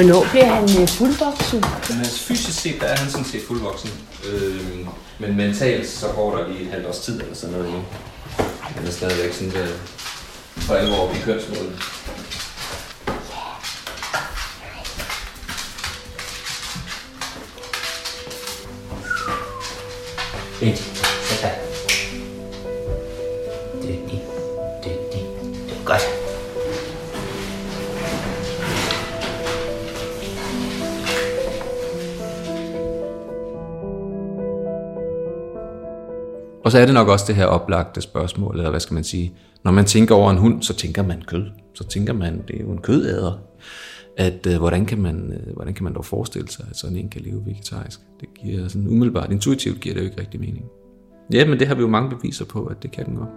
Hvornår bliver han øh, fuldvoksen? Men altså, fysisk set, der er han sådan set fuldvoksen. Øh, men mentalt, så går der lige et halvt års tid eller sådan noget. Han er stadigvæk sådan der for alvor op i kønsmålet. Og så er det nok også det her oplagte spørgsmål, eller hvad skal man sige. Når man tænker over en hund, så tænker man kød. Så tænker man, det er jo en kødæder. At øh, hvordan, kan man, øh, hvordan kan man dog forestille sig, at sådan en kan leve vegetarisk? Det giver sådan umiddelbart, intuitivt giver det jo ikke rigtig mening. Ja, men det har vi jo mange beviser på, at det kan den godt.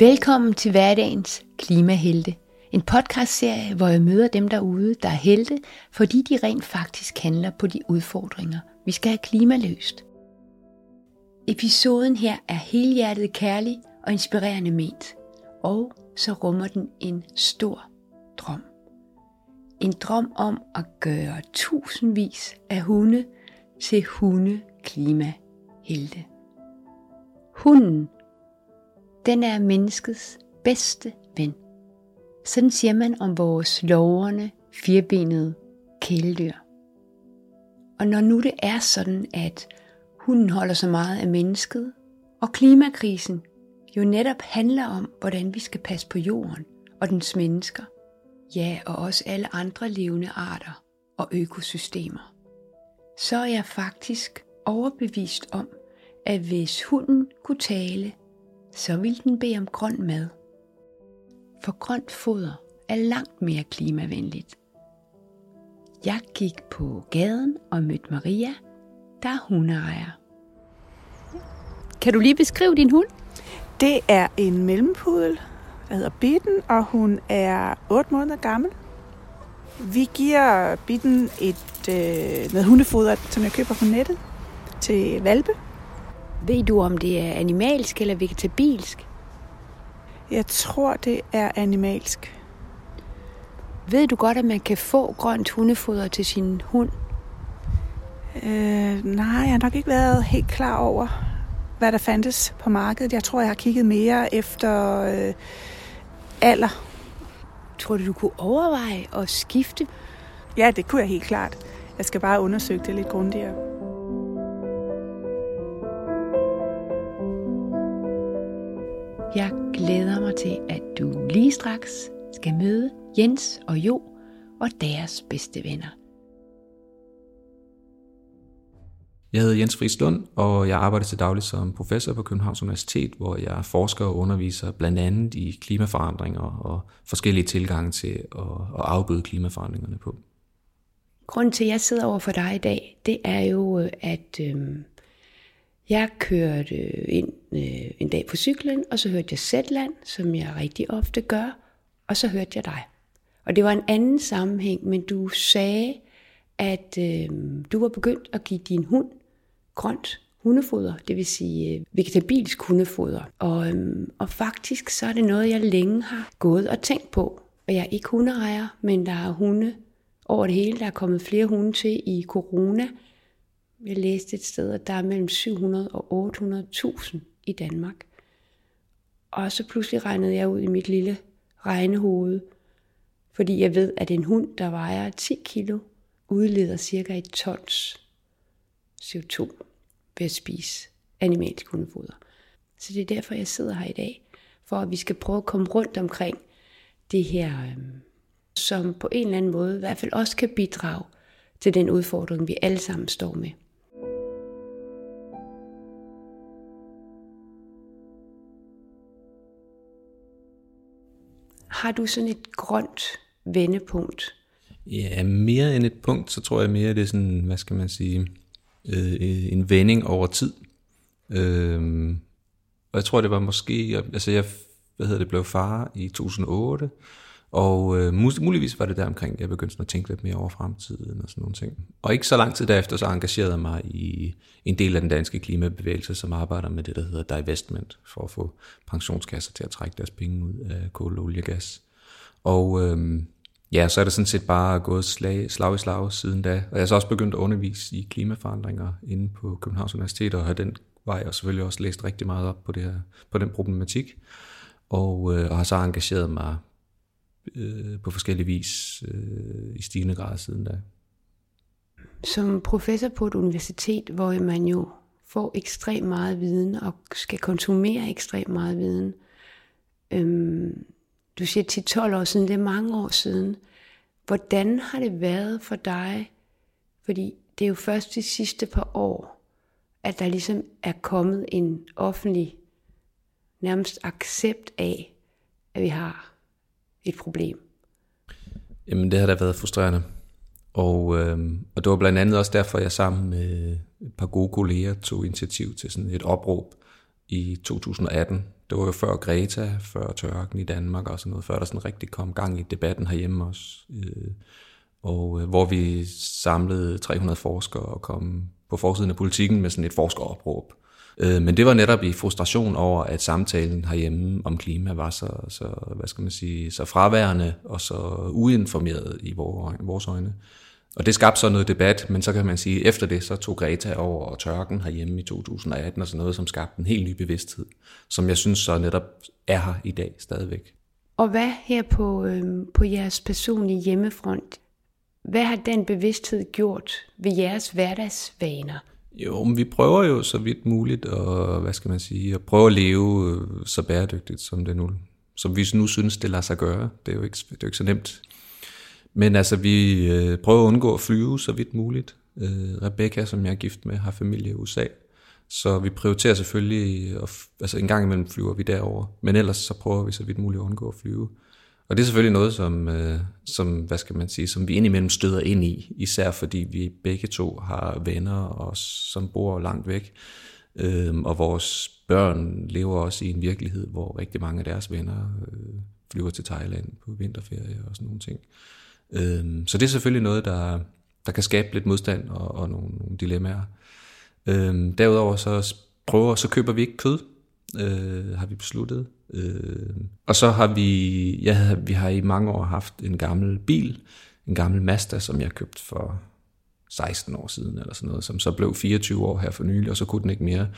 Velkommen til hverdagens Klimahelte. En podcastserie, hvor jeg møder dem derude, der er helte, fordi de rent faktisk handler på de udfordringer, vi skal have klimaløst. Episoden her er helhjertet kærlig og inspirerende ment, og så rummer den en stor drøm. En drøm om at gøre tusindvis af hunde til hunde klimahelte. Hunden, den er menneskets bedste. Sådan siger man om vores loverne, firbenede kæledyr. Og når nu det er sådan, at hunden holder så meget af mennesket, og klimakrisen jo netop handler om, hvordan vi skal passe på jorden og dens mennesker, ja, og også alle andre levende arter og økosystemer, så er jeg faktisk overbevist om, at hvis hunden kunne tale, så ville den bede om grøn mad. For grønt foder er langt mere klimavenligt. Jeg gik på gaden og mødte Maria, der er hundeejer. Kan du lige beskrive din hund? Det er en mellempudel, der hedder Bitten, og hun er 8 måneder gammel. Vi giver Bitten et, øh, noget hundefoder, som jeg køber på nettet, til valpe. Ved du, om det er animalsk eller vegetabilsk? Jeg tror, det er animalsk. Ved du godt, at man kan få grønt hundefoder til sin hund? Øh, nej, jeg har nok ikke været helt klar over, hvad der fandtes på markedet. Jeg tror, jeg har kigget mere efter øh, alder. Tror du, du kunne overveje at skifte? Ja, det kunne jeg helt klart. Jeg skal bare undersøge det lidt grundigere. Jeg glæder mig til, at du lige straks skal møde Jens og Jo og deres bedste venner. Jeg hedder Jens Friis Lund, og jeg arbejder til daglig som professor på Københavns Universitet, hvor jeg forsker og underviser blandt andet i klimaforandringer og forskellige tilgange til at, afbøde klimaforandringerne på. Grunden til, at jeg sidder over for dig i dag, det er jo, at øh, jeg kørte ind øh, en dag på cyklen, og så hørte jeg Zetland, som jeg rigtig ofte gør, og så hørte jeg dig. Og det var en anden sammenhæng, men du sagde, at øh, du var begyndt at give din hund grønt hundefoder, det vil sige øh, vegetabilsk hundefoder. Og, øh, og faktisk så er det noget, jeg længe har gået og tænkt på. Og jeg er ikke hundeejer, men der er hunde over det hele. Der er kommet flere hunde til i corona. Jeg læste et sted, at der er mellem 700 og 800.000 i Danmark. Og så pludselig regnede jeg ud i mit lille regnehoved, fordi jeg ved, at en hund, der vejer 10 kilo, udleder cirka et tons CO2 ved at spise animalsk hundefoder. Så det er derfor, jeg sidder her i dag, for at vi skal prøve at komme rundt omkring det her, øhm, som på en eller anden måde i hvert fald også kan bidrage til den udfordring, vi alle sammen står med. Har du sådan et grønt vendepunkt? Ja, mere end et punkt, så tror jeg mere, det er sådan, hvad skal man sige, øh, øh en vending over tid. Øh, og jeg tror, det var måske, altså jeg hvad hedder det, blev far i 2008, og øh, muligvis var det der omkring, jeg begyndte at tænke lidt mere over fremtiden og sådan nogle ting. Og ikke så lang tid derefter, så engagerede jeg mig i en del af den danske klimabevægelse, som arbejder med det, der hedder divestment, for at få pensionskasser til at trække deres penge ud af kul, olie og gas. Og øh, ja, så er det sådan set bare gået slag, slag i slag siden da. Og jeg har så også begyndt at undervise i klimaforandringer inde på Københavns Universitet, og har den vej, og selvfølgelig også læst rigtig meget op på, det her, på den problematik. Og, øh, og har så engageret mig øh, på forskellige vis øh, i stigende grad siden da. Som professor på et universitet, hvor man jo får ekstremt meget viden og skal konsumere ekstremt meget viden. Øhm, du siger 10-12 år siden, det er mange år siden. Hvordan har det været for dig? Fordi det er jo først de sidste par år, at der ligesom er kommet en offentlig nærmest accept af, at vi har et problem? Jamen det har da været frustrerende. Og, øh, og det var blandt andet også derfor, jeg sammen med et par gode kolleger tog initiativ til sådan et opråb i 2018. Det var jo før Greta, før tørken i Danmark og sådan noget, før der sådan rigtig kom gang i debatten herhjemme også. Øh, og øh, hvor vi samlede 300 forskere og kom på forsiden af politikken med sådan et forskeropråb. Øh, men det var netop i frustration over, at samtalen herhjemme om klima var så, så hvad skal man sige, så fraværende og så uinformeret i vores øjne. Og det skabte så noget debat, men så kan man sige, at efter det, så tog Greta over og tørken herhjemme i 2018 og sådan noget, som skabte en helt ny bevidsthed, som jeg synes så netop er her i dag stadigvæk. Og hvad her på, øh, på jeres personlige hjemmefront, hvad har den bevidsthed gjort ved jeres hverdagsvaner? Jo, men vi prøver jo så vidt muligt at, hvad skal man sige, at prøve at leve øh, så bæredygtigt, som det nu, som vi nu synes, det lader sig gøre. Det er jo ikke, det er jo ikke så nemt. Men altså, vi øh, prøver at undgå at flyve så vidt muligt. Øh, Rebecca, som jeg er gift med, har familie i USA. Så vi prioriterer selvfølgelig, at, altså en gang imellem flyver vi derover, men ellers så prøver vi så vidt muligt at undgå at flyve. Og det er selvfølgelig noget, som, øh, som, hvad skal man sige, som vi indimellem støder ind i, især fordi vi begge to har venner, og, som bor langt væk. øh, og vores børn lever også i en virkelighed, hvor rigtig mange af deres venner øh, flyver til Thailand på vinterferie og sådan nogle ting. Øh, så det er selvfølgelig noget, der, der kan skabe lidt modstand og, og nogle, nogle dilemmaer. Øh, derudover så prøver, så køber vi ikke kød, øh, har vi besluttet. Øh, og så har vi, ja, vi har i mange år haft en gammel bil, en gammel Mazda, som jeg købte for 16 år siden, eller sådan noget, som så blev 24 år her for nylig, og så kunne den ikke mere.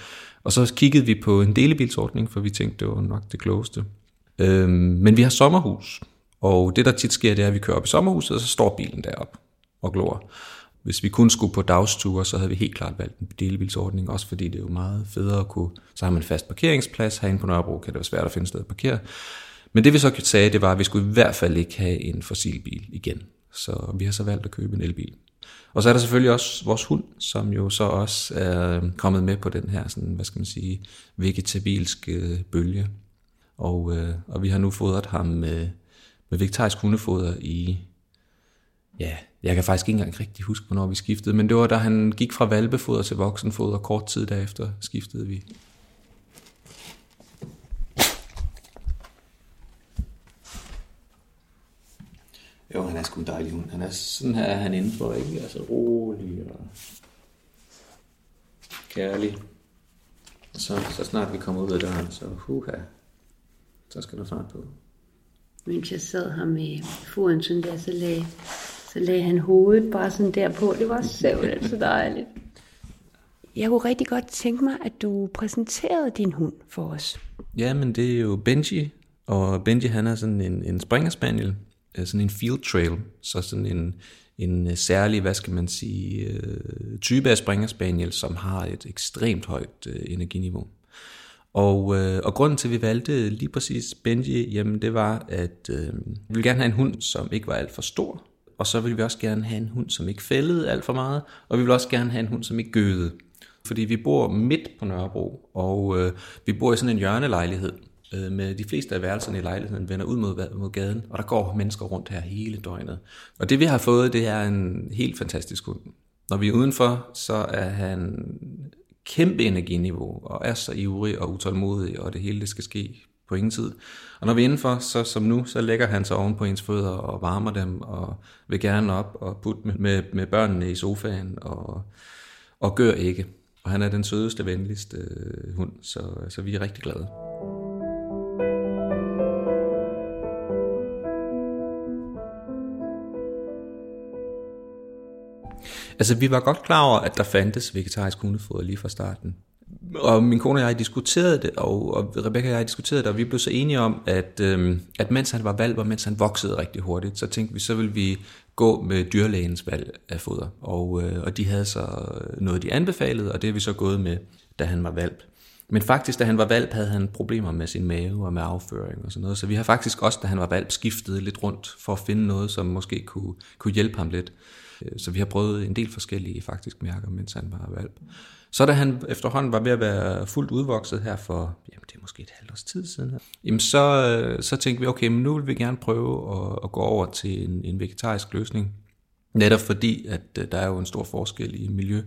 Og så kiggede vi på en delebilsordning, for vi tænkte, det var nok det klogeste. Øhm, men vi har sommerhus, og det der tit sker, det er, at vi kører op i sommerhuset, og så står bilen derop og glor. Hvis vi kun skulle på dagsture, så havde vi helt klart valgt en delebilsordning, også fordi det er jo meget federe at kunne, så har man fast parkeringsplads herinde på Nørrebro, kan det være svært at finde sted at parkere. Men det vi så sagde, det var, at vi skulle i hvert fald ikke have en fossilbil igen. Så vi har så valgt at købe en elbil. Og så er der selvfølgelig også vores hund, som jo så også er kommet med på den her, sådan, hvad skal man sige, vegetabilske bølge. Og, øh, og vi har nu fodret ham med, med vegetarisk hundefoder i ja, jeg kan faktisk ikke engang rigtig huske, hvornår vi skiftede, men det var da han gik fra valpefoder til voksenfoder, kort tid derefter skiftede vi. Jo, han er sgu en dejlig hund. Han er sådan her, er han indenfor, ikke? Altså rolig og kærlig. Så, så snart vi kommer ud af døren, så huha, så skal der fart på. Mens jeg sad her med foden sådan der, så lagde så lagde han hovedet bare sådan der på. Det var så dejligt. Jeg kunne rigtig godt tænke mig, at du præsenterede din hund for os. Ja, men det er jo Benji, og Benji han er sådan en, en springerspaniel, øh, sådan en field trail, så sådan en, en særlig, hvad skal man sige, øh, type af springerspaniel, som har et ekstremt højt øh, energiniveau. Og, og grunden til, at vi valgte lige præcis Benji, jamen det var, at øh, vi ville gerne have en hund, som ikke var alt for stor, og så vil vi også gerne have en hund, som ikke fældede alt for meget, og vi vil også gerne have en hund, som ikke gøde. Fordi vi bor midt på Nørrebro, og øh, vi bor i sådan en hjørnelejlighed, øh, med de fleste af værelserne i lejligheden vender ud mod, mod gaden, og der går mennesker rundt her hele døgnet. Og det vi har fået, det er en helt fantastisk hund. Når vi er udenfor, så er han kæmpe energiniveau, og er så ivrig og utålmodig, og det hele det skal ske på ingen tid. Og når vi er indenfor, så som nu, så lægger han sig oven på ens fødder og varmer dem, og vil gerne op og putte med, med, med børnene i sofaen, og, og gør ikke. Og han er den sødeste, venligste øh, hund, så, så vi er rigtig glade. Altså, vi var godt klar over, at der fandtes vegetarisk hundefoder lige fra starten. Og min kone og jeg diskuterede det, og, og Rebecca og jeg diskuterede det, og vi blev så enige om, at, øhm, at mens han var valg, og mens han voksede rigtig hurtigt, så tænkte vi, så ville vi gå med dyrlægens valg af foder. Og, øh, og de havde så noget, de anbefalede, og det er vi så gået med, da han var valp. Men faktisk, da han var valp, havde han problemer med sin mave og med afføring og sådan noget. Så vi har faktisk også, da han var valp, skiftet lidt rundt for at finde noget, som måske kunne, kunne hjælpe ham lidt. Øh, så vi har prøvet en del forskellige faktisk mærker, mens han var valp. Så da han efterhånden var ved at være fuldt udvokset her for, jamen det er måske et halvt års tid siden, jamen så, øh, så tænkte vi, okay, men nu vil vi gerne prøve at, at gå over til en, en vegetarisk løsning. Netop fordi, at øh, der er jo en stor forskel i miljø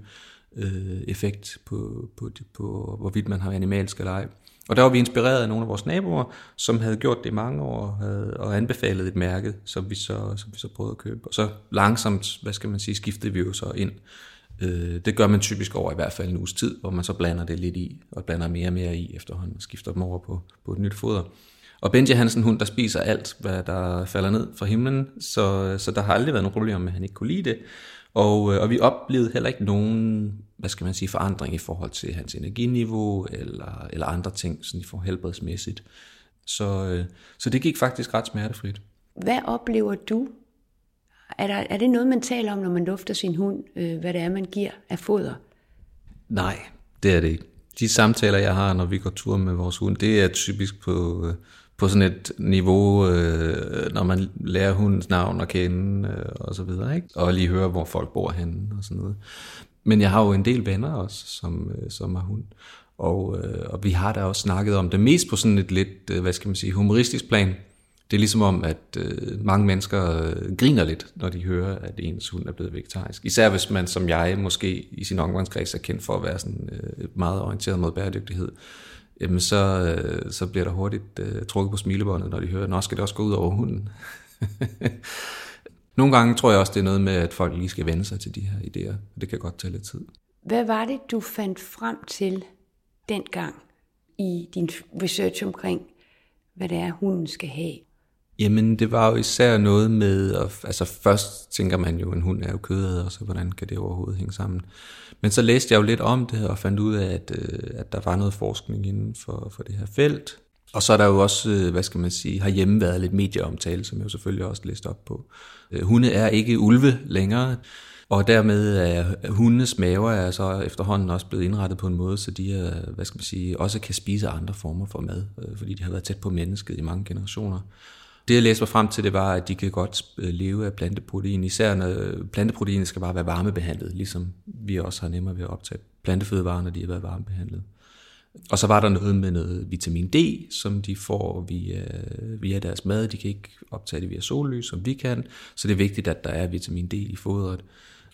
øh, effekt på, på, på, hvorvidt man har animalsk eller ej. Og der var vi inspireret af nogle af vores naboer, som havde gjort det i mange år havde, og anbefalet et mærke, som vi, så, som vi så prøvede at købe. Og så langsomt, hvad skal man sige, skiftede vi jo så ind. Øh, det gør man typisk over i hvert fald en uges tid, hvor man så blander det lidt i, og blander mere og mere i efterhånden, og skifter dem over på, på et nyt foder. Og Benji Hansen hund, der spiser alt, hvad der falder ned fra himlen, så, så der har aldrig været nogen problemer med, at han ikke kunne lide det. Og, øh, og vi oplevede heller ikke nogen, hvad skal man sige, forandring i forhold til hans energiniveau eller, eller andre ting, sådan i forhold helbredsmæssigt. Så, øh, så det gik faktisk ret smertefrit. Hvad oplever du? Er, der, er det noget, man taler om, når man lufter sin hund, øh, hvad det er, man giver af foder? Nej, det er det ikke. De samtaler, jeg har, når vi går tur med vores hund, det er typisk på, øh, på sådan et niveau, øh, når man lærer hundens navn at kende øh, og så videre, ikke? og lige høre, hvor folk bor henne og sådan noget. Men jeg har jo en del venner også, som, øh, som har hund, og, øh, og vi har da også snakket om det mest på sådan et lidt, øh, hvad skal man sige, humoristisk plan. Det er ligesom om, at øh, mange mennesker øh, griner lidt, når de hører, at ens hund er blevet vegetarisk. Især hvis man, som jeg, måske i sin omgangskreds er kendt for at være sådan, øh, meget orienteret mod bæredygtighed jamen så, øh, så bliver der hurtigt øh, trukket på smilebåndet, når de hører, at skal det også gå ud over hunden. Nogle gange tror jeg også, det er noget med, at folk lige skal vende sig til de her idéer. Det kan godt tage lidt tid. Hvad var det, du fandt frem til dengang i din research omkring, hvad det er, hunden skal have? Jamen, det var jo især noget med, at, altså først tænker man jo, at en hund er jo kødet, og så hvordan kan det overhovedet hænge sammen. Men så læste jeg jo lidt om det, og fandt ud af, at, øh, at der var noget forskning inden for, for det her felt. Og så er der jo også, øh, hvad skal man sige, har hjemme været lidt medieomtale, som jeg jo selvfølgelig også læste op på. Øh, hunde er ikke ulve længere, og dermed er hundenes maver er så efterhånden også blevet indrettet på en måde, så de er, hvad skal man sige, også kan spise andre former for mad, fordi de har været tæt på mennesket i mange generationer. Det jeg læste mig frem til, det var, at de kan godt øh, leve af planteprotein, især når øh, planteproteinet skal bare være varmebehandlet, ligesom vi også har nemmere ved at optage plantefødevarer, når de har været varmebehandlet. Og så var der noget med noget vitamin D, som de får via, via deres mad. De kan ikke optage det via sollys, som vi kan. Så det er vigtigt, at der er vitamin D i fodret.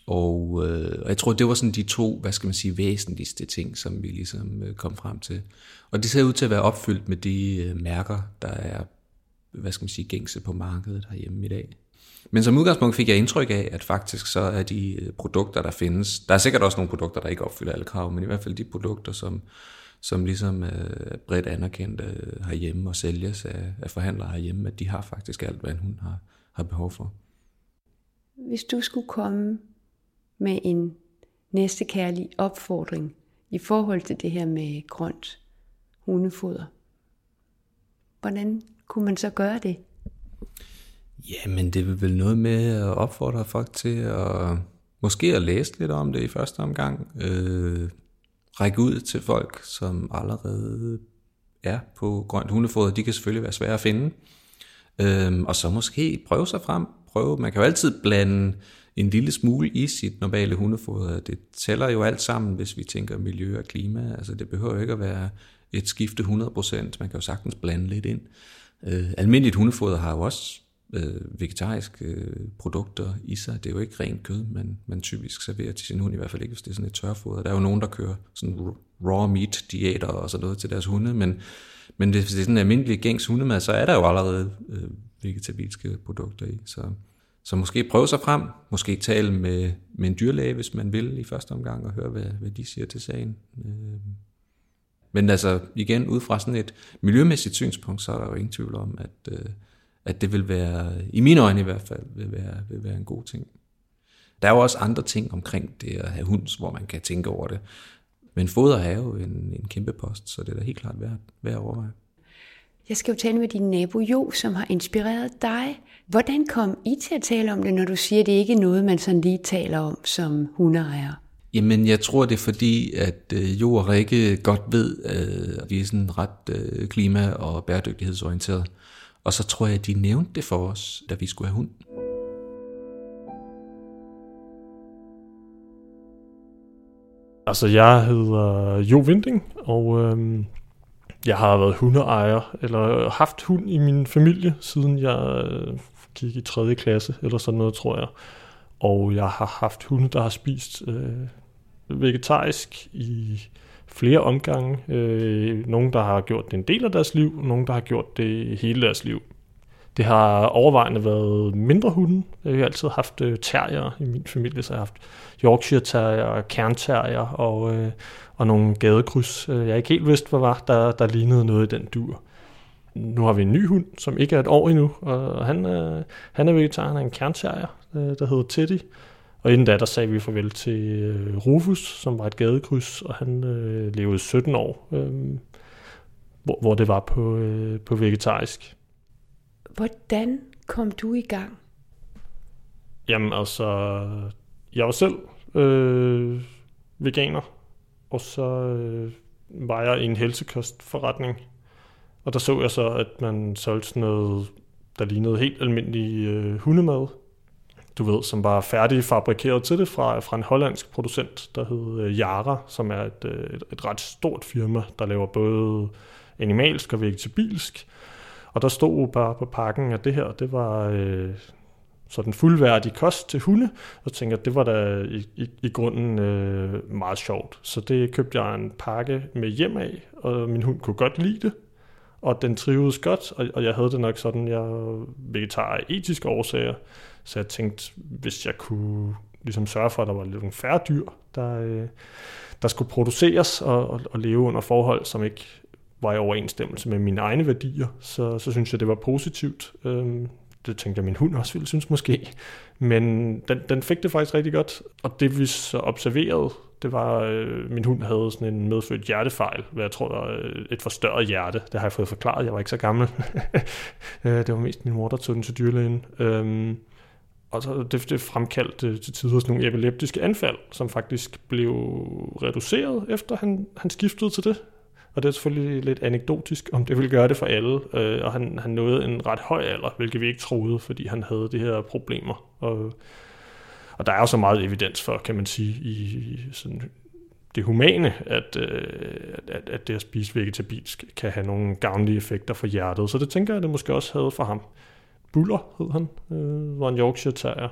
Og, øh, og jeg tror, det var sådan de to, hvad skal man sige, væsentligste ting, som vi ligesom øh, kom frem til. Og det ser ud til at være opfyldt med de øh, mærker, der er hvad skal man sige, gængse på markedet herhjemme i dag. Men som udgangspunkt fik jeg indtryk af, at faktisk så er de øh, produkter, der findes, der er sikkert også nogle produkter, der ikke opfylder alle krav, men i hvert fald de produkter, som, som ligesom øh, er bredt anerkendt øh, herhjemme og sælges af, af forhandlere herhjemme, at de har faktisk alt, hvad en hund har, har behov for. Hvis du skulle komme med en næste kærlig opfordring i forhold til det her med grønt hundefoder, hvordan kunne man så gøre det? Jamen, det vil vel noget med at opfordre folk til at måske at læse lidt om det i første omgang. Øh, række ud til folk, som allerede er på grønt hundefoder. De kan selvfølgelig være svære at finde. Øh, og så måske prøve sig frem. Prøve. Man kan jo altid blande en lille smule i sit normale hundefoder. Det tæller jo alt sammen, hvis vi tænker miljø og klima. Altså det behøver jo ikke at være et skifte 100%. Man kan jo sagtens blande lidt ind. Øh, almindeligt hundefoder har jo også øh, vegetariske øh, produkter i sig. Det er jo ikke rent kød, man, man typisk serverer til sin hund, i hvert fald ikke, hvis det er sådan et tørfoder. Der er jo nogen, der kører sådan raw meat diæter og sådan noget til deres hunde, men, Men hvis det er sådan en almindelig gængs hundemad, så er der jo allerede øh, vegetabilske produkter i. Så, så måske prøve sig frem, måske tale med, med en dyrlæge, hvis man vil i første omgang, og høre, hvad, hvad de siger til sagen. Øh, men altså igen, ud fra sådan et miljømæssigt synspunkt, så er der jo ingen tvivl om, at, øh, at det vil være, i mine øjne i hvert fald, vil være, vil være en god ting. Der er jo også andre ting omkring det at have hund, hvor man kan tænke over det. Men foder er jo en, en kæmpe post, så det er da helt klart værd, værd at overveje. Jeg skal jo tale med din nabo Jo, som har inspireret dig. Hvordan kom I til at tale om det, når du siger, at det ikke er noget, man sådan lige taler om som hundeejer? Jamen, jeg tror, det er fordi, at øh, Jo og Rikke godt ved, øh, at vi er sådan ret øh, klima- og bæredygtighedsorienteret. Og så tror jeg, at de nævnte det for os, da vi skulle have hund. Altså, jeg hedder Jo Vinding, og øhm, jeg har været hundeejer, eller haft hund i min familie, siden jeg øh, gik i 3. klasse, eller sådan noget, tror jeg. Og jeg har haft hunde, der har spist øh, vegetarisk i flere omgange. Øh, nogle, der har gjort det en del af deres liv, nogle, der har gjort det hele deres liv. Det har overvejende været mindre hunde. Jeg har altid haft øh, terrier i min familie, så jeg har haft Yorkshire terrier, kernterrier og, øh, og nogle gadekryds. Øh, jeg ikke helt vidst, hvad var, der, der lignede noget i den dur. Nu har vi en ny hund, som ikke er et år endnu, og han, øh, han er vegetar, han er en kernterrier, øh, der hedder Teddy. Og inden da, der sagde vi farvel til øh, Rufus, som var et gadekryds, og han øh, levede 17 år, øh, hvor, hvor det var på, øh, på vegetarisk. Hvordan kom du i gang? Jamen altså, jeg var selv øh, veganer, og så øh, var jeg i en helsekostforretning, og der så jeg så, at man solgte sådan noget, der lignede helt almindelig øh, hundemad, du ved, som var færdigfabrikeret til det fra, fra en hollandsk producent, der hed øh, Yara, Jara, som er et, øh, et, et ret stort firma, der laver både animalsk og vegetabilsk. Og der stod bare på pakken, at det her, det var øh, sådan fuldværdig kost til hunde, og tænkte, at det var da i, i, i grunden øh, meget sjovt. Så det købte jeg en pakke med hjem af, og min hund kunne godt lide det, og den trivedes godt, og, og jeg havde det nok sådan, jeg vegetar af etiske årsager, så jeg tænkte, hvis jeg kunne ligesom sørge for, at der var lidt færre dyr, der, øh, der skulle produceres og, og, og leve under forhold, som ikke var i overensstemmelse med mine egne værdier, så, så synes jeg, det var positivt. Øhm, det tænkte jeg, min hund også ville synes måske. Men den, den fik det faktisk rigtig godt. Og det vi så observerede, det var, øh, min hund havde sådan en medfødt hjertefejl, hvad jeg tror var et forstørret hjerte. Det har jeg fået forklaret, jeg var ikke så gammel. Øh, det var mest min mor, der tog den til dyrlægen. Øhm, og så det, det fremkaldte til tider sådan nogle epileptiske anfald, som faktisk blev reduceret, efter han, han skiftede til det. Og det er selvfølgelig lidt anekdotisk, om det ville gøre det for alle. Øh, og han, han nåede en ret høj alder, hvilket vi ikke troede, fordi han havde de her problemer. Og, og der er jo så meget evidens for, kan man sige, i sådan det humane, at, øh, at, at det at spise vegetabilsk kan have nogle gavnlige effekter for hjertet. Så det tænker jeg, det måske også havde for ham. Buller hed han, øh, var en Yorkshire Terrier.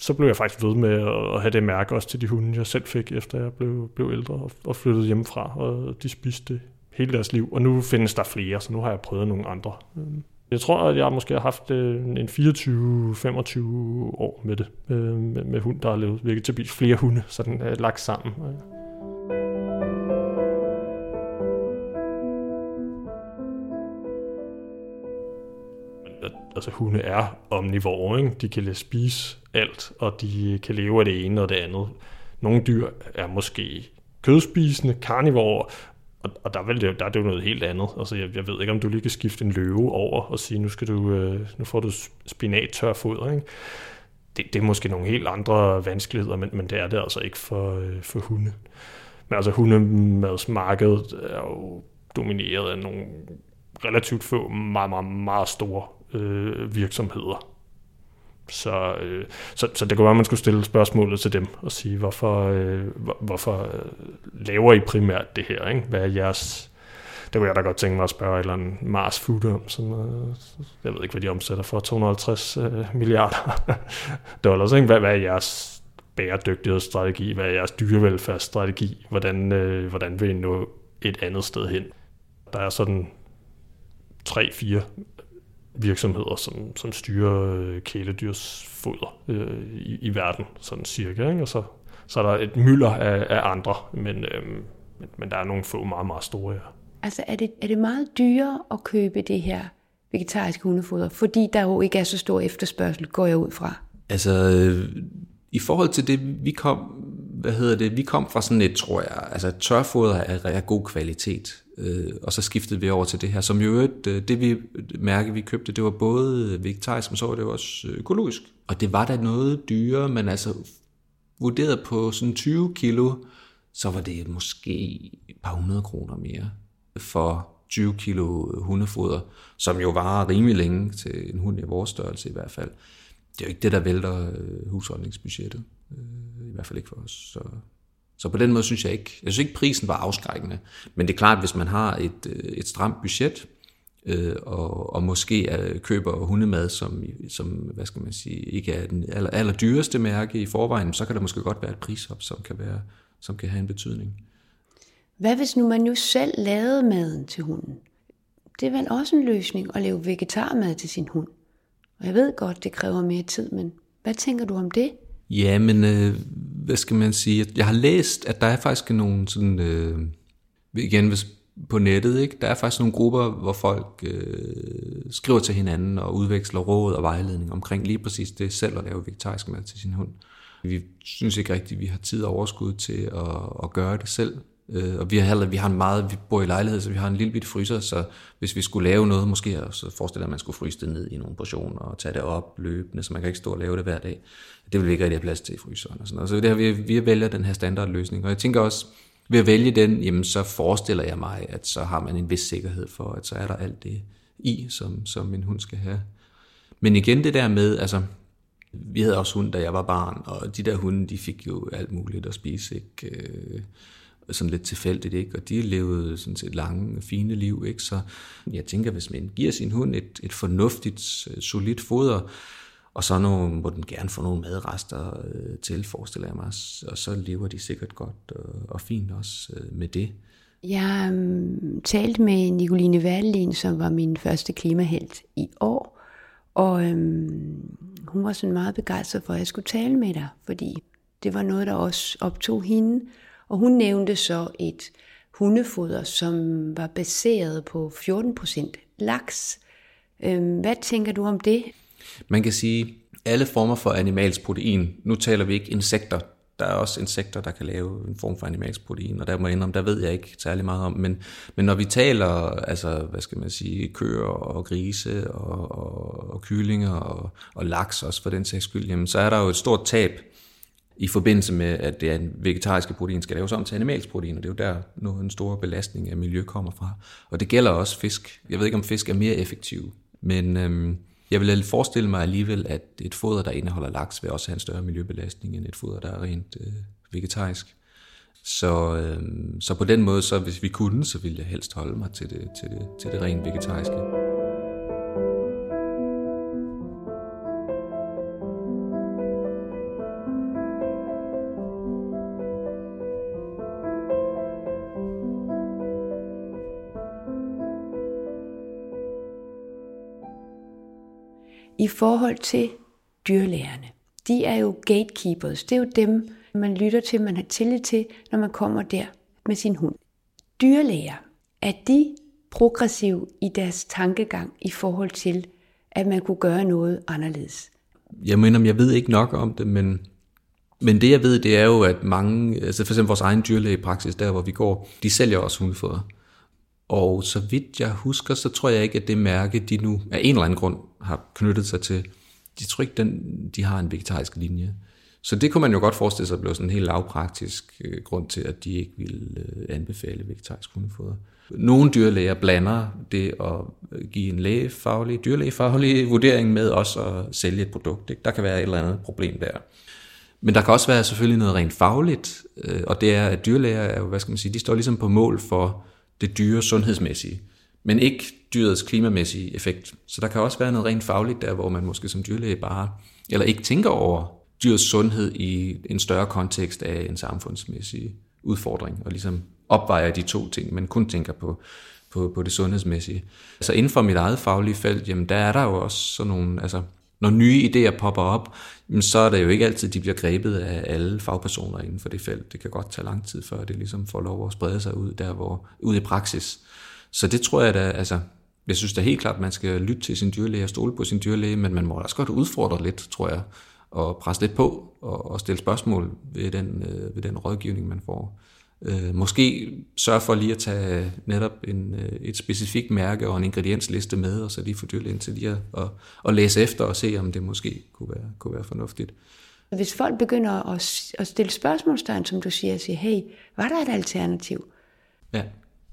Så blev jeg faktisk ved med at have det mærke også til de hunde, jeg selv fik, efter jeg blev, blev ældre og, og flyttede hjemmefra, og de spiste det hele deres liv. Og nu findes der flere, så nu har jeg prøvet nogle andre. Øhm, jeg tror, at jeg måske har haft øh, en 24-25 år med det, øh, med, med hund, der har levet vegetabilsk flere hunde, sådan øh, lagt sammen. Altså hunde er omnivore, ikke? de kan spise alt, og de kan leve af det ene og det andet. Nogle dyr er måske kødspisende, karnivore, og, og der, er vel, der er det jo noget helt andet. Altså, jeg, jeg ved ikke, om du lige kan skifte en løve over og sige, nu, skal du, øh, nu får du spinat tør foder. Ikke? Det, det er måske nogle helt andre vanskeligheder, men, men det er det altså ikke for, øh, for hunde. Men altså hundemadsmarkedet er jo domineret af nogle relativt få, meget, meget, meget store øh, virksomheder. Så, øh, så, så det kunne være, at man skulle stille spørgsmålet til dem og sige, hvorfor, øh, hvorfor øh, laver I primært det her? Ikke? Hvad er jeres... Det kunne jeg da godt tænke mig at spørge et eller andet Mars Food om. Sådan, øh, jeg ved ikke, hvad de omsætter for. 250 øh, milliarder dollars. Ikke? Hvad, hvad er jeres bæredygtighedsstrategi? Hvad er jeres dyrevelfærdsstrategi? Hvordan, øh, hvordan vil I nå et andet sted hen. Der er sådan tre-fire virksomheder, som, som styrer øh, kæledyrsfoder øh, i, i verden, sådan cirka. Ikke? Og så, så er der et mylder af, af andre, men, øh, men, men der er nogle få meget, meget store. Ja. Altså er det, er det meget dyrere at købe det her vegetariske hundefoder, fordi der jo ikke er så stor efterspørgsel, går jeg ud fra? Altså, øh, i forhold til det, vi kom, hvad hedder det, vi kom fra sådan et, tror jeg, altså tørfoder er, er god kvalitet, øh, og så skiftede vi over til det her, som jo øvrigt, øh, det vi mærke, vi købte, det var både vegetarisk, men så var det også øh, økologisk. Og det var da noget dyrere, men altså vurderet på sådan 20 kilo, så var det måske et par hundrede kroner mere for 20 kilo øh, hundefoder, som jo varer rimelig længe til en hund i vores størrelse i hvert fald. Det er jo ikke det, der vælter husholdningsbudgettet. I hvert fald ikke for os. Så, så på den måde synes jeg ikke, jeg synes ikke prisen var afskrækkende. Men det er klart, hvis man har et, øh, et stramt budget, øh, og, og måske er, køber hundemad, som, som hvad skal man sige, ikke er den aller, aller dyreste mærke i forvejen, så kan der måske godt være et prisop, som kan, være, som kan have en betydning. Hvad hvis nu man jo selv lavede maden til hunden? Det er vel også en løsning at lave vegetarmad til sin hund. Og jeg ved godt, det kræver mere tid, men hvad tænker du om det? Ja, men øh, hvad skal man sige? Jeg har læst, at der er faktisk nogle sådan, øh, igen hvis på nettet, ikke? der er faktisk nogle grupper, hvor folk øh, skriver til hinanden og udveksler råd og vejledning omkring lige præcis det selv at lave vegetarisk mad til sin hund. Vi synes ikke rigtigt, at vi har tid og overskud til at, at gøre det selv. Øh, og vi har, heller, vi har en meget, vi bor i lejlighed, så vi har en lille bitte fryser, så hvis vi skulle lave noget, måske så forestiller jeg, at man skulle fryse det ned i nogle portioner og tage det op løbende, så man kan ikke stå og lave det hver dag. Det vil vi ikke rigtig have plads til i fryseren og sådan noget. Så det her, vi, vi vælger den her standardløsning. Og jeg tænker også, ved at vælge den, jamen så forestiller jeg mig, at så har man en vis sikkerhed for, at så er der alt det i, som, som en hund skal have. Men igen det der med, altså, vi havde også hund, da jeg var barn, og de der hunde, de fik jo alt muligt at spise, ikke? Øh, sådan lidt tilfældigt, ikke? og de levede sådan set lange, fine liv. Ikke? Så jeg tænker, hvis man giver sin hund et, et fornuftigt, øh, solidt foder, og så nogle, må den gerne få nogle madrester øh, til, forestiller jeg mig, og så lever de sikkert godt og, og fint også øh, med det. Jeg um, talte med Nicoline Wallin, som var min første klimahelt i år, og øhm, hun var sådan meget begejstret for, at jeg skulle tale med dig, fordi det var noget, der også optog hende, og hun nævnte så et hundefoder, som var baseret på 14% laks. Øhm, hvad tænker du om det? Man kan sige, alle former for animalsk protein, nu taler vi ikke insekter, der er også insekter, der kan lave en form for animalsk protein, og der må jeg indrømme, der ved jeg ikke særlig meget om, men, men når vi taler, altså, hvad skal man sige, køer og grise og, og, og kyllinger og, og laks også for den sags skyld, jamen, så er der jo et stort tab i forbindelse med, at det er en vegetariske protein skal laves om til animalsk protein, og det er jo der, noget en stor belastning af miljø kommer fra. Og det gælder også fisk. Jeg ved ikke, om fisk er mere effektiv, men øhm, jeg vil forestille mig alligevel, at et foder, der indeholder laks, vil også have en større miljøbelastning end et foder, der er rent øh, vegetarisk. Så, øhm, så på den måde, så hvis vi kunne, så ville jeg helst holde mig til det, til det, til det rent vegetariske. Forhold til dyrlægerne. De er jo gatekeepers. Det er jo dem, man lytter til, man har tillid til, når man kommer der med sin hund. Dyrlæger, er de progressive i deres tankegang i forhold til, at man kunne gøre noget anderledes? Jeg mener, jeg ved ikke nok om det, men, men det jeg ved, det er jo, at mange, altså for eksempel vores egen dyrlægepraksis, der hvor vi går, de sælger også hundefoder. Og så vidt jeg husker, så tror jeg ikke, at det mærke, de nu af en eller anden grund har knyttet sig til, de tror ikke, den, de har en vegetarisk linje. Så det kunne man jo godt forestille sig at sådan en helt lavpraktisk øh, grund til, at de ikke ville øh, anbefale vegetarisk hundefoder. Nogle dyrlæger blander det at øh, give en lægefaglig, dyrlægefaglig vurdering med også at sælge et produkt. Ikke? Der kan være et eller andet problem der. Men der kan også være selvfølgelig noget rent fagligt, øh, og det er, at dyrlæger er jo, hvad skal man sige, de står ligesom på mål for det dyre sundhedsmæssige, men ikke dyrets klimamæssige effekt. Så der kan også være noget rent fagligt der, hvor man måske som dyrlæge bare, eller ikke tænker over dyrets sundhed i en større kontekst af en samfundsmæssig udfordring, og ligesom opvejer de to ting, men kun tænker på, på, på det sundhedsmæssige. Altså inden for mit eget faglige felt, jamen der er der jo også sådan nogle, altså når nye idéer popper op, så er det jo ikke altid, de bliver grebet af alle fagpersoner inden for det felt. Det kan godt tage lang tid, før det ligesom får lov at sprede sig ud der, hvor, ud i praksis. Så det tror jeg da, altså, jeg synes da helt klart, at man skal lytte til sin dyrlæge og stole på sin dyrlæge, men man må også godt udfordre lidt, tror jeg, og presse lidt på og, og stille spørgsmål ved den, øh, ved den rådgivning, man får. Øh, måske sørge for lige at tage netop en, øh, et specifikt mærke og en ingrediensliste med, og så lige få dyrlægen til lige at, at, at læse efter og se, om det måske kunne være, kunne være fornuftigt. Hvis folk begynder at, at stille spørgsmålstegn, som du siger, og siger, hey, var der et alternativ? Ja,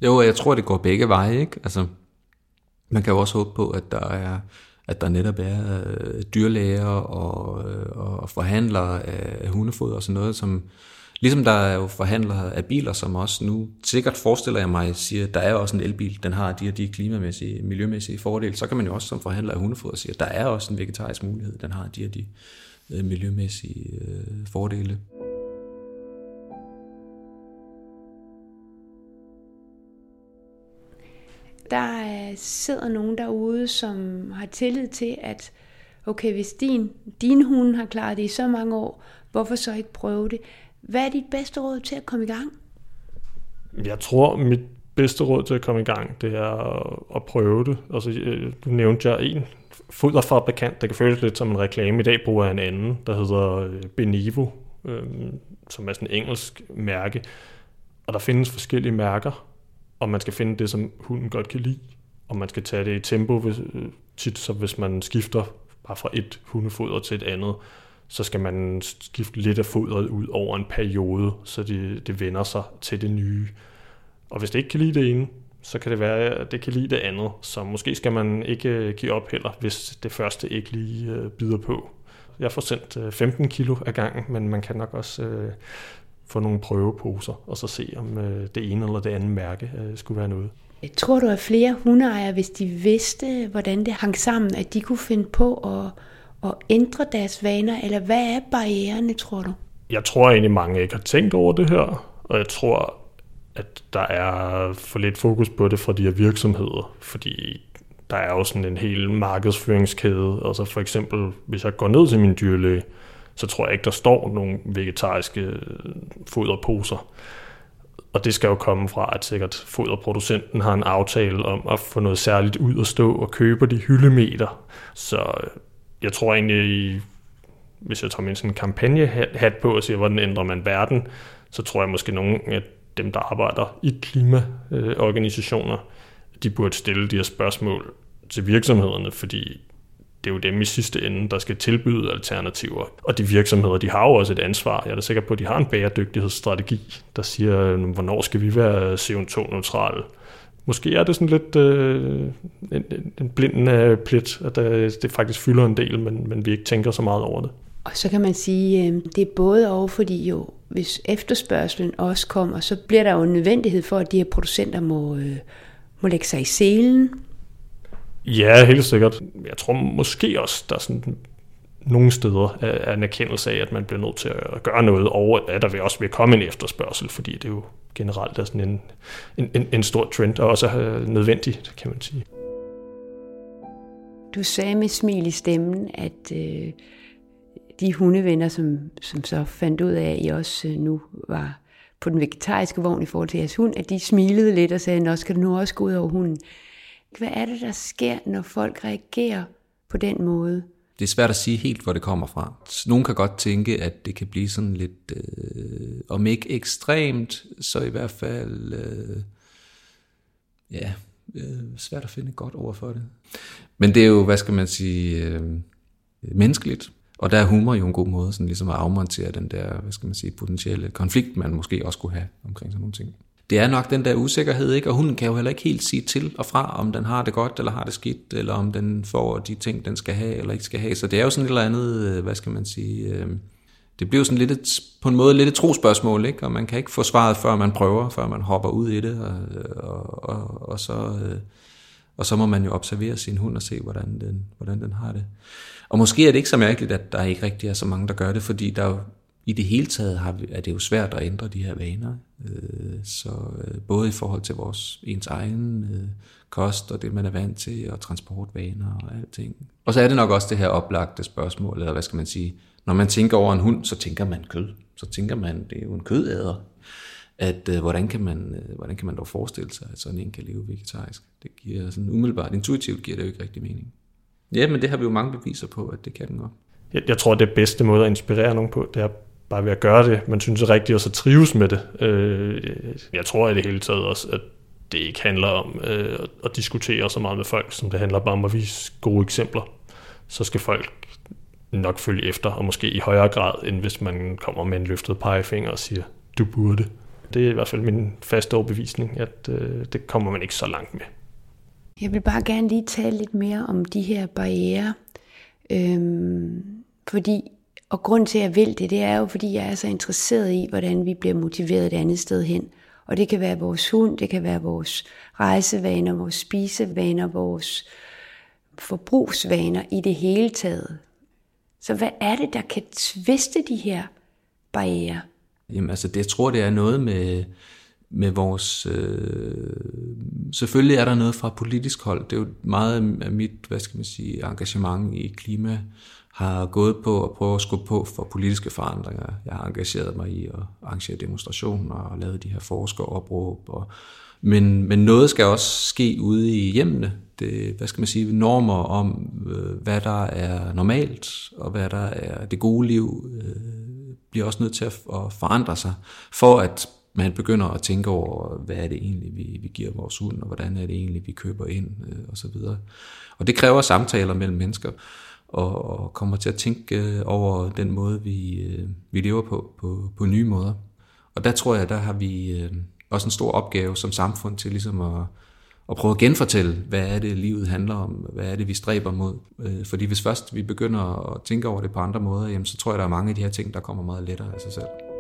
jo, jeg tror, det går begge veje, ikke? Altså, man kan jo også håbe på, at der er, at der netop er øh, dyrlæger og, øh, og forhandlere af hundefoder og sådan noget, som, Ligesom der er jo forhandlere af biler, som også nu sikkert forestiller jeg mig, siger, der er også en elbil, den har de og de klimamæssige, miljømæssige fordele. Så kan man jo også som forhandler af hundefoder sige, at der er også en vegetarisk mulighed, den har de og de øh, miljømæssige øh, fordele. Der øh, sidder nogen derude, som har tillid til, at okay, hvis din, din hund har klaret det i så mange år, hvorfor så ikke prøve det? Hvad er dit bedste råd til at komme i gang? Jeg tror, mit bedste råd til at komme i gang, det er at prøve det. Altså, øh, du nævnte jeg en foderfabrikant, der kan føles lidt som en reklame. I dag bruger jeg en anden, der hedder øh, Benivo, øh, som er sådan en engelsk mærke. Og der findes forskellige mærker, og man skal finde det, som hunden godt kan lide. Og man skal tage det i tempo, hvis, øh, tit så hvis man skifter bare fra et hundefoder til et andet, så skal man skifte lidt af fodret ud over en periode, så det, det vender sig til det nye. Og hvis det ikke kan lide det ene, så kan det være, at det kan lide det andet. Så måske skal man ikke øh, give op heller, hvis det første ikke lige øh, bider på. Jeg får sendt øh, 15 kilo ad gangen, men man kan nok også øh, få nogle prøveposer, og så se, om øh, det ene eller det andet mærke øh, skulle være noget. Jeg tror du, at flere hundeejere, hvis de vidste, hvordan det hang sammen, at de kunne finde på at at ændre deres vaner, eller hvad er barriererne, tror du? Jeg tror egentlig, mange ikke har tænkt over det her, og jeg tror, at der er for lidt fokus på det fra de her virksomheder, fordi der er jo sådan en hel markedsføringskæde. og så for eksempel, hvis jeg går ned til min dyrlæge, så tror jeg ikke, der står nogle vegetariske foderposer. Og det skal jo komme fra, at sikkert foderproducenten har en aftale om at få noget særligt ud at stå og købe de hyldemeter. Så jeg tror egentlig, hvis jeg tager min sådan kampagnehat på og siger, hvordan ændrer man verden, så tror jeg måske nogen af dem, der arbejder i klimaorganisationer, de burde stille de her spørgsmål til virksomhederne, fordi det er jo dem i sidste ende, der skal tilbyde alternativer. Og de virksomheder, de har jo også et ansvar. Jeg er da sikker på, at de har en bæredygtighedsstrategi, der siger, hvornår skal vi være CO2-neutrale måske er det sådan lidt øh, en, en blind øh, plet, at øh, det faktisk fylder en del, men, men vi ikke tænker så meget over det. Og så kan man sige, øh, det er både og, fordi jo, hvis efterspørgselen også kommer, så bliver der jo en nødvendighed for, at de her producenter må, øh, må lægge sig i selen. Ja, helt sikkert. Jeg tror måske også, der er sådan nogle steder er en erkendelse af, at man bliver nødt til at gøre noget, og at der vil også vil komme en efterspørgsel, fordi det er jo generelt er sådan en, en, en, stor trend, og også er øh, nødvendigt, kan man sige. Du sagde med smil i stemmen, at øh, de hundevenner, som, som så fandt ud af, at I også øh, nu var på den vegetariske vogn i forhold til jeres hund, at de smilede lidt og sagde, nå skal du nu også gå ud over hunden. Hvad er det, der sker, når folk reagerer på den måde? Det er svært at sige helt, hvor det kommer fra. Nogen kan godt tænke, at det kan blive sådan lidt, øh, om ikke ekstremt, så i hvert fald, øh, ja, øh, svært at finde et godt ord for det. Men det er jo, hvad skal man sige, øh, menneskeligt. Og der er humor jo en god måde, sådan ligesom at afmontere den der, hvad skal man sige, potentielle konflikt, man måske også kunne have omkring sådan nogle ting det er nok den der usikkerhed, ikke? og hunden kan jo heller ikke helt sige til og fra, om den har det godt eller har det skidt, eller om den får de ting, den skal have eller ikke skal have. Så det er jo sådan et eller andet, øh, hvad skal man sige, øh, det bliver jo sådan lidt et, på en måde lidt et trospørgsmål, ikke? og man kan ikke få svaret, før man prøver, før man hopper ud i det, og, og, og, og så... Øh, og så må man jo observere sin hund og se, hvordan den, hvordan den har det. Og måske er det ikke så mærkeligt, at der ikke rigtig er så mange, der gør det, fordi der i det hele taget har vi, er det jo svært at ændre de her vaner. Øh, så øh, både i forhold til vores ens egen øh, kost og det, man er vant til, og transportvaner og alting. Og så er det nok også det her oplagte spørgsmål, eller hvad skal man sige, når man tænker over en hund, så tænker man kød. Så tænker man, det er jo en kødæder. At øh, hvordan, kan man, øh, hvordan kan man dog forestille sig, at sådan en kan leve vegetarisk? Det giver sådan umiddelbart, intuitivt giver det jo ikke rigtig mening. Ja, men det har vi jo mange beviser på, at det kan den godt. Jeg, jeg tror, det bedste måde at inspirere nogen på, det er bare ved at gøre det, man synes er rigtigt, og så trives med det. Øh, jeg tror i det hele taget også, at det ikke handler om øh, at diskutere så meget med folk, som det handler bare om at vise gode eksempler. Så skal folk nok følge efter, og måske i højere grad, end hvis man kommer med en løftet pegefinger og siger, du burde. Det er i hvert fald min faste overbevisning, at øh, det kommer man ikke så langt med. Jeg vil bare gerne lige tale lidt mere om de her barriere. Øhm, fordi, og grund til, at jeg vil det, det er jo, fordi jeg er så interesseret i, hvordan vi bliver motiveret et andet sted hen. Og det kan være vores hund, det kan være vores rejsevaner, vores spisevaner, vores forbrugsvaner i det hele taget. Så hvad er det, der kan tviste de her barriere? Jamen altså, det, jeg tror, det er noget med, med vores... Øh, selvfølgelig er der noget fra politisk hold. Det er jo meget af mit, hvad skal man sige, engagement i klima har gået på at prøve at skubbe på for politiske forandringer. Jeg har engageret mig i at arrangere demonstrationer og lavet de her forskeropråb. Og, men, men noget skal også ske ude i hjemmene. Det, hvad skal man sige, normer om, øh, hvad der er normalt, og hvad der er det gode liv, øh, bliver også nødt til at, at forandre sig, for at man begynder at tænke over, hvad er det egentlig, vi, vi giver vores hund, og hvordan er det egentlig, vi køber ind, øh, og så videre. Og det kræver samtaler mellem mennesker og, og kommer til at tænke øh, over den måde, vi, øh, vi lever på, på, på nye måder. Og der tror jeg, der har vi øh, også en stor opgave som samfund til ligesom at, at prøve at genfortælle, hvad er det, livet handler om, hvad er det, vi stræber mod. Fordi hvis først vi begynder at tænke over det på andre måder, jamen, så tror jeg, der er mange af de her ting, der kommer meget lettere af sig selv.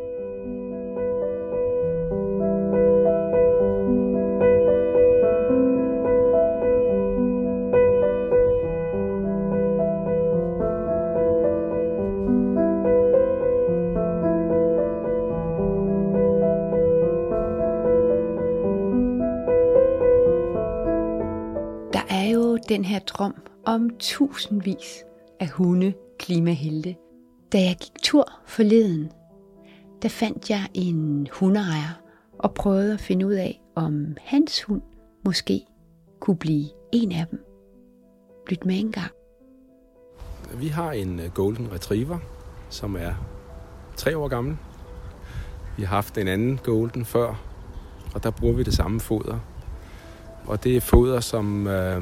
Om tusindvis af hunde klimahelte. Da jeg gik tur forleden, der fandt jeg en hundeejer og prøvede at finde ud af, om hans hund måske kunne blive en af dem. Lyt med en gang. Vi har en øh, Golden Retriever, som er tre år gammel. Vi har haft en anden Golden før, og der bruger vi det samme foder og det er foder, som øh,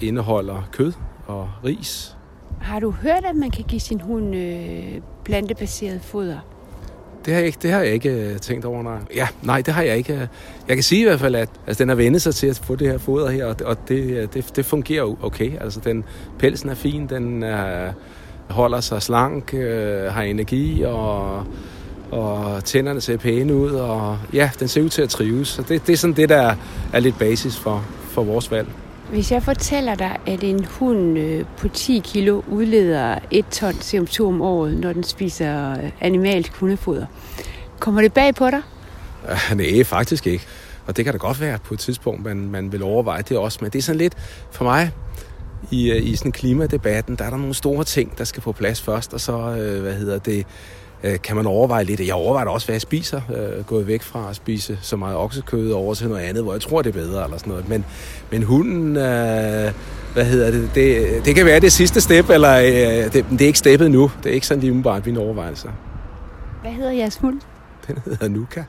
indeholder kød og ris. Har du hørt, at man kan give sin hund øh, plantebaseret foder? Det har, jeg ikke, det har jeg ikke øh, tænkt over, nej. Ja, nej, det har jeg ikke. Jeg kan sige i hvert fald, at altså, den har vendt sig til at få det her foder her, og, og det, øh, det, det fungerer okay. Altså, den, pelsen er fin, den øh, holder sig slank, øh, har energi, og og tænderne ser pæne ud, og ja, den ser ud til at trives. Så det, det er sådan det, der er lidt basis for, for vores valg. Hvis jeg fortæller dig, at en hund øh, på 10 kilo udleder 1 ton CO2 om året, når den spiser øh, animalsk hundefoder, kommer det bag på dig? Nej, faktisk ikke. Og det kan da godt være på et tidspunkt, man, man vil overveje det også. Men det er sådan lidt, for mig, i, øh, i sådan klimadebatten, der er der nogle store ting, der skal på plads først, og så, hvad hedder det, øh, kan man overveje lidt. Jeg overvejer også, hvad jeg spiser. Øh, gået væk fra at spise så meget oksekød over til noget andet, hvor jeg tror, det er bedre eller sådan noget. Men, men hunden, øh, hvad hedder det, det, det kan være det sidste step, eller øh, det, det er ikke steppet nu. Det er ikke sådan lige umiddelbart mine overvejelser. Hvad hedder jeres hund? Den hedder Nuka.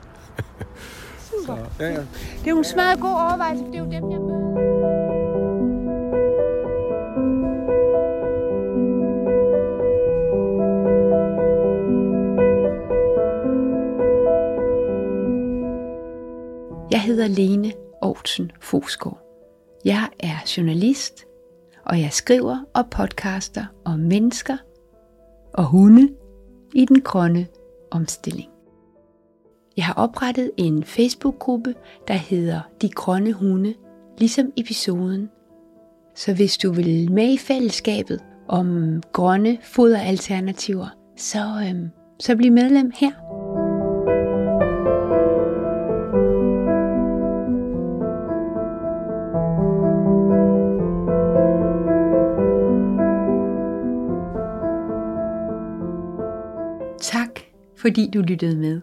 Super. Så, ja, ja. Det er jo en smadret god overvejelse, for det er jo dem, jeg møder. Hedder Lene Aarhusen Fosgaard. Jeg er journalist, og jeg skriver og podcaster om mennesker og hunde i den grønne omstilling. Jeg har oprettet en Facebook-gruppe, der hedder De Grønne Hunde, ligesom episoden. Så hvis du vil med i fællesskabet om grønne foderalternativer, så, øhm, så bliv medlem her. Fordi du lyttede med.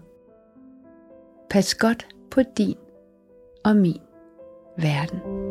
Pas godt på din og min verden.